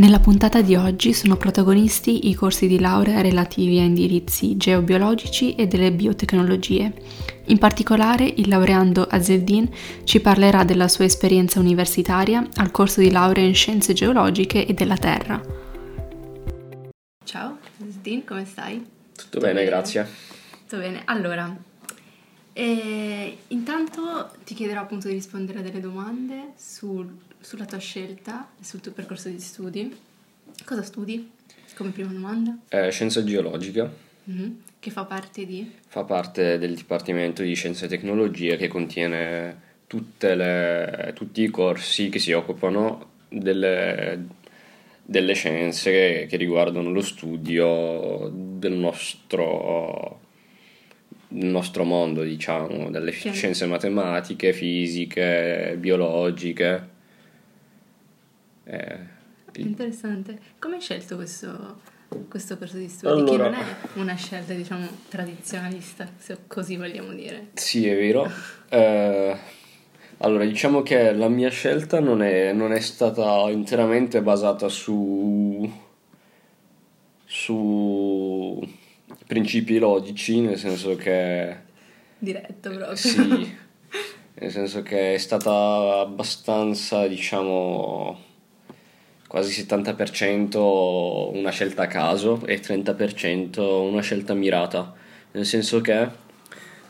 Nella puntata di oggi sono protagonisti i corsi di laurea relativi a indirizzi geobiologici e delle biotecnologie. In particolare il laureando Azeldin ci parlerà della sua esperienza universitaria al corso di laurea in scienze geologiche e della Terra. Ciao Azeldin, come stai? Tutto, Tutto bene, bene, grazie. Tutto bene. Allora, eh, intanto ti chiederò appunto di rispondere a delle domande sul sulla tua scelta e sul tuo percorso di studi. Cosa studi come prima domanda? Eh, scienza geologica. Mm-hmm. Che fa parte di? Fa parte del Dipartimento di Scienze e Tecnologie che contiene le, tutti i corsi che si occupano delle, delle scienze che riguardano lo studio del nostro, nostro mondo, diciamo, delle scienze matematiche, fisiche, biologiche. Eh, Interessante. Come hai scelto questo, questo corso di studi? Allora, che non è una scelta, diciamo, tradizionalista, se così vogliamo dire. Sì, è vero. eh, allora, diciamo che la mia scelta non è, non è stata interamente basata su, su principi logici, nel senso che... Diretto proprio. Sì, nel senso che è stata abbastanza, diciamo quasi 70% una scelta a caso e 30% una scelta mirata, nel senso che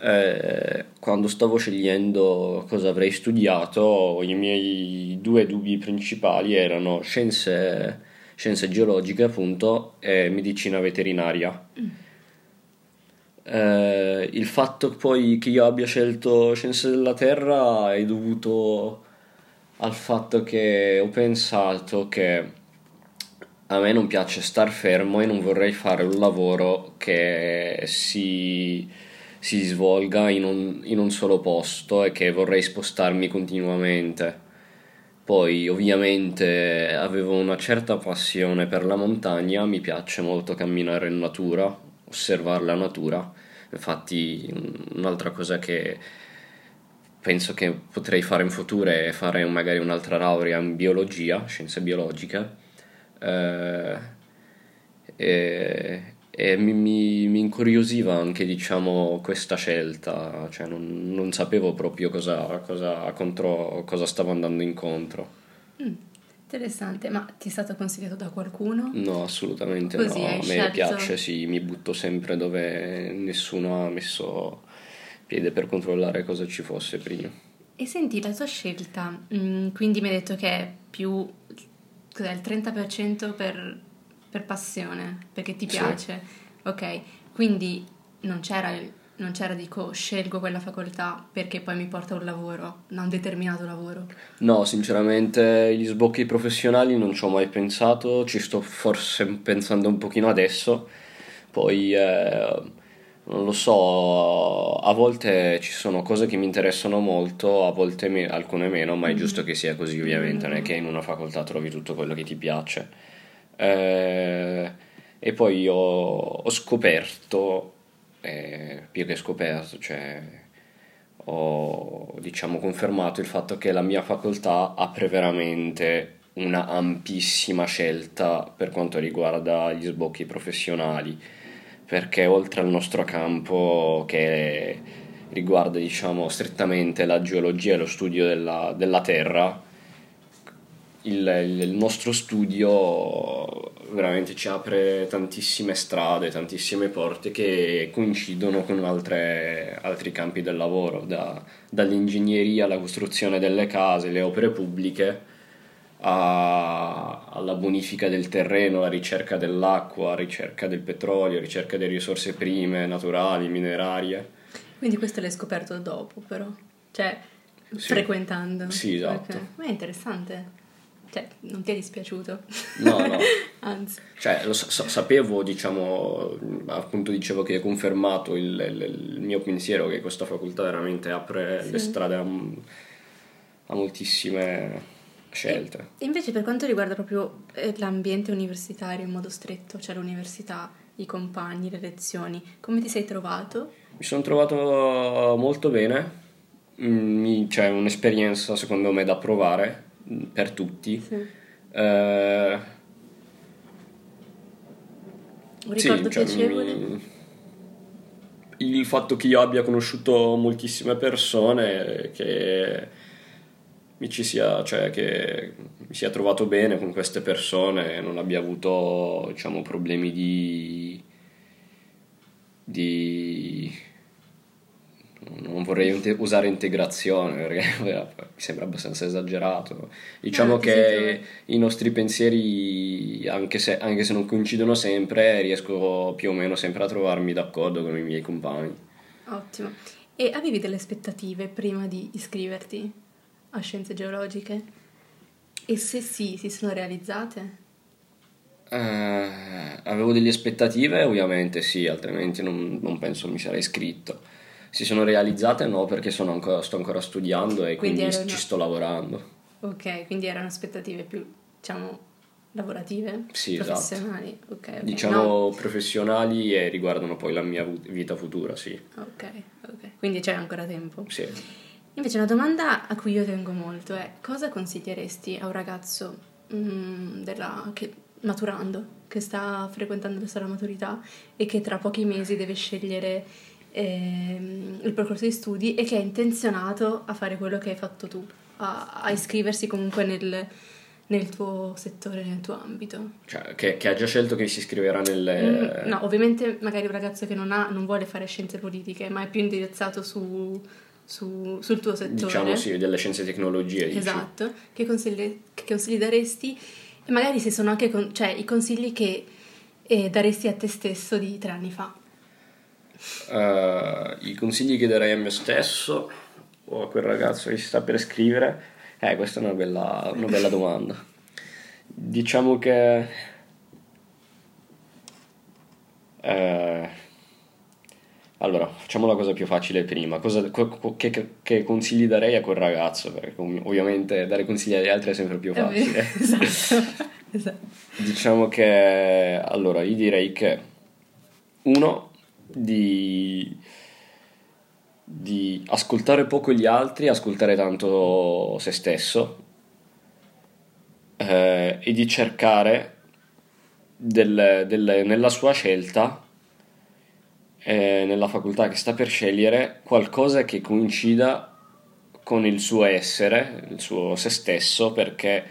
eh, quando stavo scegliendo cosa avrei studiato i miei due dubbi principali erano scienze, scienze geologiche appunto e medicina veterinaria. Mm. Eh, il fatto poi che io abbia scelto scienze della terra è dovuto al fatto che ho pensato che a me non piace star fermo e non vorrei fare un lavoro che si, si svolga in un, in un solo posto e che vorrei spostarmi continuamente. Poi ovviamente avevo una certa passione per la montagna, mi piace molto camminare in natura, osservare la natura. Infatti un'altra cosa che penso che potrei fare in futuro è fare magari un'altra laurea in biologia, scienze biologiche. Eh, e, e mi, mi, mi, incuriosiva anche diciamo questa scelta, cioè non, non sapevo proprio cosa, cosa, contro, cosa stavo andando incontro. Mm, interessante, ma ti è stato consigliato da qualcuno? No, assolutamente Così no, a me scelto... piace, sì, mi butto sempre dove nessuno ha messo piede per controllare cosa ci fosse prima. E senti, la tua scelta, mm, quindi mi hai detto che è più cos'è, il 30% per, per passione, perché ti piace. Sì. Ok, quindi non c'era, non c'era, dico, scelgo quella facoltà perché poi mi porta un lavoro, un determinato lavoro. No, sinceramente gli sbocchi professionali non ci ho mai pensato, ci sto forse pensando un pochino adesso. Poi... Eh, non lo so, a volte ci sono cose che mi interessano molto, a volte me- alcune meno, ma è giusto che sia così ovviamente, non è che in una facoltà trovi tutto quello che ti piace. Eh, e poi ho, ho scoperto, eh, più che scoperto, cioè ho diciamo confermato il fatto che la mia facoltà apre veramente una ampissima scelta per quanto riguarda gli sbocchi professionali perché oltre al nostro campo che riguarda diciamo strettamente la geologia e lo studio della, della Terra, il, il, nostro studio veramente ci apre tantissime strade, tantissime porte che coincidono con altre, altri campi del lavoro, da, dall'ingegneria alla costruzione delle case, le opere pubbliche a, alla bonifica del terreno, alla ricerca dell'acqua, ricerca del petrolio, ricerca delle risorse prime, naturali, minerarie. Quindi questo l'hai scoperto dopo però? Cioè, sì. frequentando? Sì, esatto. Okay. Ma è interessante. Cioè, non ti è dispiaciuto? No, no. Anzi. Cioè, lo sa- sapevo, diciamo, appunto dicevo che hai confermato il, il- il mio pensiero che questa facoltà veramente apre le Sì. strade a, a moltissime scelte. E invece per quanto riguarda proprio eh, l'ambiente universitario in modo stretto, cioè l'università, i compagni, le lezioni, come ti sei trovato? Mi sono trovato molto bene, Mm, c'è un'esperienza secondo me da provare per tutti. Sì. Eh, Un Sì, ricordo cioè, piacevole? mi- Il fatto che io abbia conosciuto moltissime persone, che mi ci sia, cioè che mi sia trovato bene con queste persone, non abbia avuto, diciamo, problemi di, di non vorrei usare integrazione perché mi sembra abbastanza esagerato. Diciamo ti che i nostri pensieri, anche se, anche se non coincidono sempre, riesco più o meno sempre a trovarmi d'accordo con i miei compagni. Ottimo. E avevi delle aspettative prima di iscriverti a scienze geologiche? E se sì, si sono realizzate? Eh, avevo delle aspettative, ovviamente sì, altrimenti non, non penso mi sarei iscritto. Si sono realizzate? No, perché sono ancora- sto ancora studiando e Quindi quindi, erano- ci sto lavorando. Ok, quindi erano aspettative più, diciamo, lavorative? Sì, esatto. Professionali? Ok, ok. Diciamo No. professionali e riguardano poi la mia vita futura, sì. Ok, ok. Quindi c'è ancora tempo. Sì. Invece una domanda a cui io tengo molto è cosa consiglieresti a un ragazzo mm, della- che, maturando, che sta frequentando la maturità e che tra pochi mesi deve scegliere ehm, il percorso di studi e che è intenzionato a fare quello che hai fatto tu, a, a iscriversi comunque nel, nel tuo settore, nel tuo ambito? Cioè, che, che ha già scelto che si iscriverà nelle... Mm, no, ovviamente magari un ragazzo che non, ha, non vuole fare scienze politiche, ma è più indirizzato su, su- sul tuo settore. Diciamo sì, delle scienze e tecnologie. Esatto, che consigli, che consigli daresti? E magari se sono anche con- cioè, i consigli che eh, daresti a te stesso di tre anni fa. Eh, I consigli che darei a me stesso o a quel ragazzo che si sta per iscrivere? Eh, questa è una bella, una bella domanda. Diciamo che... eh, allora, facciamo la cosa più facile prima. Cosa- co- che, che- consigli darei a quel ragazzo? Perché ov- ovviamente dare consigli agli altri è sempre più facile. esatto. esatto. Diciamo che allora io direi che uno di, di ascoltare poco gli altri, ascoltare tanto se stesso eh, e di cercare del- del- nella sua scelta, eh, nella facoltà che sta per scegliere, qualcosa che coincida con il suo essere, il suo se stesso, perché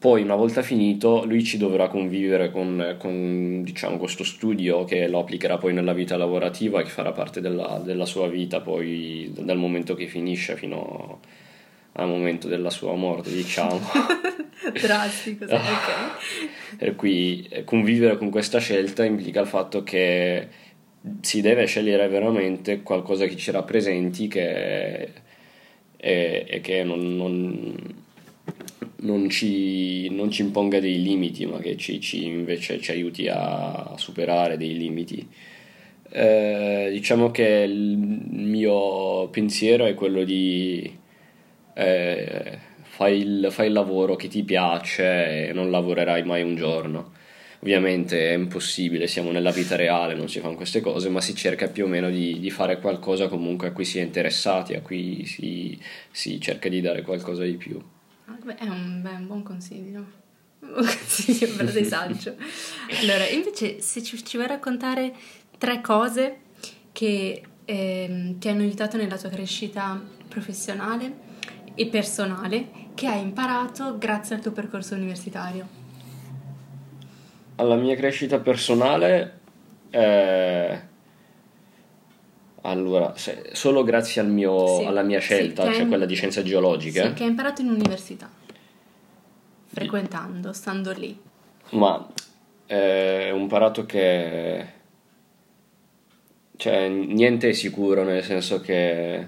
poi una volta finito lui ci dovrà convivere con, con, diciamo, questo studio che lo applicherà poi nella vita lavorativa e che farà parte della, della sua vita poi dal momento che finisce fino al momento della sua morte, diciamo. Drastico, sì, ok. Per cui eh, convivere con questa scelta implica il fatto che si deve scegliere veramente qualcosa che ci rappresenti che, e, e che non, non- non ci, non ci imponga dei limiti, ma che ci, ci- invece ci aiuti a superare dei limiti. Eh, diciamo che il mio pensiero è quello di eh, fai, il, fai il lavoro che ti piace e non lavorerai mai un giorno. Ovviamente è impossibile, siamo nella vita reale, non si fanno queste cose, ma si cerca più o meno di, di fare qualcosa comunque a cui si è interessati, a cui si, si cerca di dare qualcosa di più. Ah, beh, È un, beh, un buon consiglio. Un consiglio per sei saggio. Allora, invece, se ci, ci vuoi raccontare tre cose che ehm, ti hanno aiutato nella tua crescita professionale e personale che hai imparato grazie al tuo percorso universitario. Alla mia crescita personale, eh, allora, se- solo grazie al mio- Sì, alla mia sì, scelta, che cioè hai- quella di scienze geologiche, Sì, che hai imparato in università, frequentando, stando lì. ma eh, ho imparato che cioè, niente è sicuro, nel senso che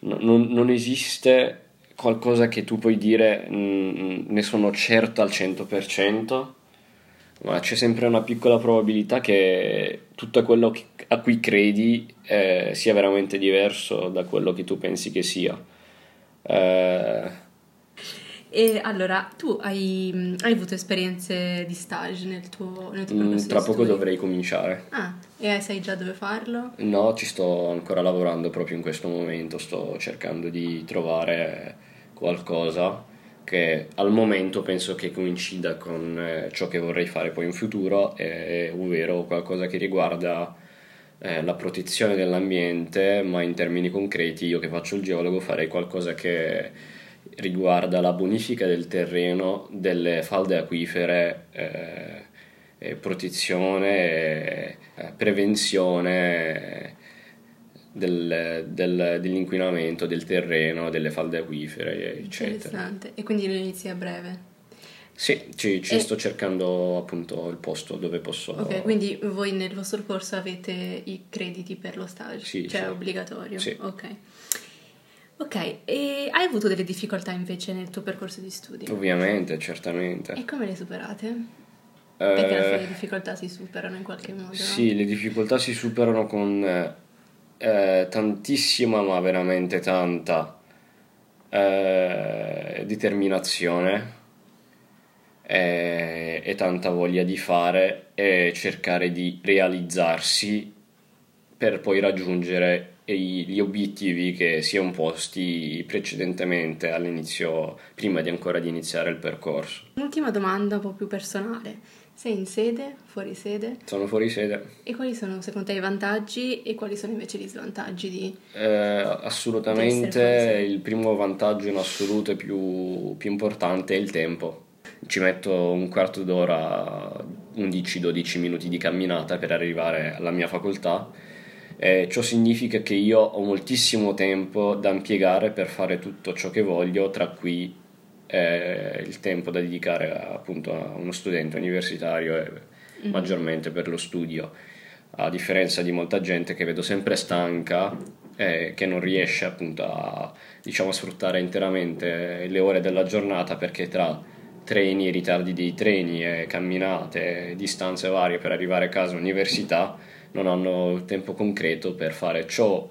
no- non, non esiste qualcosa che tu puoi dire mm, ne sono certo al 100%, ma c'è sempre una piccola probabilità che tutto quello a cui credi eh, sia veramente diverso da quello che tu pensi che sia. Eh, e allora, tu hai, hai, avuto esperienze di stage nel tuo, nel tuo mm, Tra poco studi? dovrei cominciare. Ah, e sai già dove farlo? No, ci sto ancora lavorando proprio in questo momento, sto cercando di trovare qualcosa che al momento penso che coincida con eh, ciò che vorrei fare poi in futuro, eh, ovvero qualcosa che riguarda eh, la protezione dell'ambiente, ma in termini concreti io che faccio il geologo farei qualcosa che riguarda la bonifica del terreno, delle falde acquifere, eh, protezione, eh, prevenzione del, del, dell'inquinamento del terreno, delle falde acquifere, eccetera. Interessante. E quindi lo inizi a breve? Sì, ci, ci e... sto cercando appunto il posto dove posso... Ok, quindi voi nel vostro corso avete i crediti per lo stage? Sì, cioè sì. obbligatorio? Sì. Ok. Ok, e hai avuto delle difficoltà invece nel tuo percorso di studi? Ovviamente, certamente. E come le superate? Perché alla fine le difficoltà si superano in qualche modo. Sì, no? le difficoltà si superano con eh, tantissima, ma veramente tanta eh, determinazione e, e tanta voglia di fare e cercare di realizzarsi per poi raggiungere gli obiettivi che si è imposti precedentemente all'inizio, prima di ancora di iniziare il percorso. Un'ultima domanda un po' più personale. Sei in sede, fuori sede? Sono fuori sede. E quali sono secondo te i vantaggi e quali sono invece gli svantaggi di... Eh, assolutamente il primo vantaggio in assoluto e più, più importante è il tempo. Ci metto un quarto d'ora, 11-12 minuti di camminata per arrivare alla mia facoltà eh, ciò significa che io ho moltissimo tempo da impiegare per fare tutto ciò che voglio, tra cui eh, il tempo da dedicare a, appunto a uno studente universitario e mm-hmm. maggiormente per lo studio, a differenza di molta gente che vedo sempre stanca e che non riesce appunto a diciamo, sfruttare interamente le ore della giornata perché tra treni, ritardi dei treni e camminate, distanze varie per arrivare a casa all'università non hanno tempo concreto per fare ciò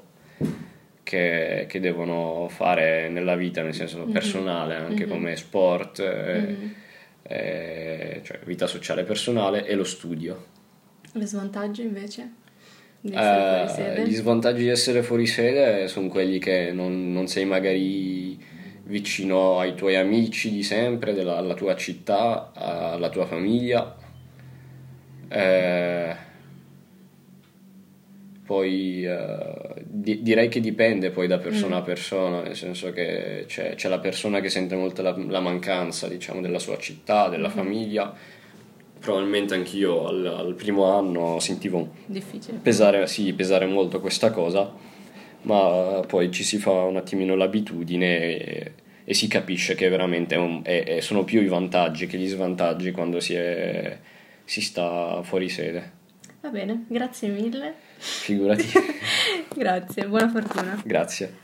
che, che devono fare nella vita, nel senso mm-hmm. personale, anche mm-hmm. come sport, mm-hmm. eh, cioè vita sociale personale e lo studio. Le svantaggi invece? Eh, gli svantaggi di essere fuori sede sono quelli che non, non sei magari vicino ai tuoi amici di sempre, della, alla tua città, alla tua famiglia. Eh, poi uh, di- direi che dipende poi da persona mm. a persona, nel senso che c'è, c'è, la persona che sente molto la, la mancanza diciamo, della sua città, della mm. famiglia. Probabilmente anch'io al, al primo anno sentivo pesare, sì, pesare, molto questa cosa, ma poi ci si fa un attimino l'abitudine e, e si capisce che veramente un, è, è, sono più i vantaggi che gli svantaggi quando si, è, si sta fuori sede. Va bene, grazie mille. Figurati. grazie, buona fortuna. Grazie.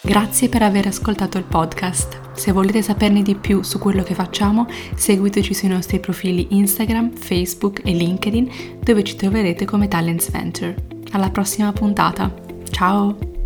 Grazie per aver ascoltato il podcast. Se volete saperne di più su quello che facciamo, seguiteci sui nostri profili Instagram, Facebook e LinkedIn, dove ci troverete come Talents Venture. Alla prossima puntata. Ciao!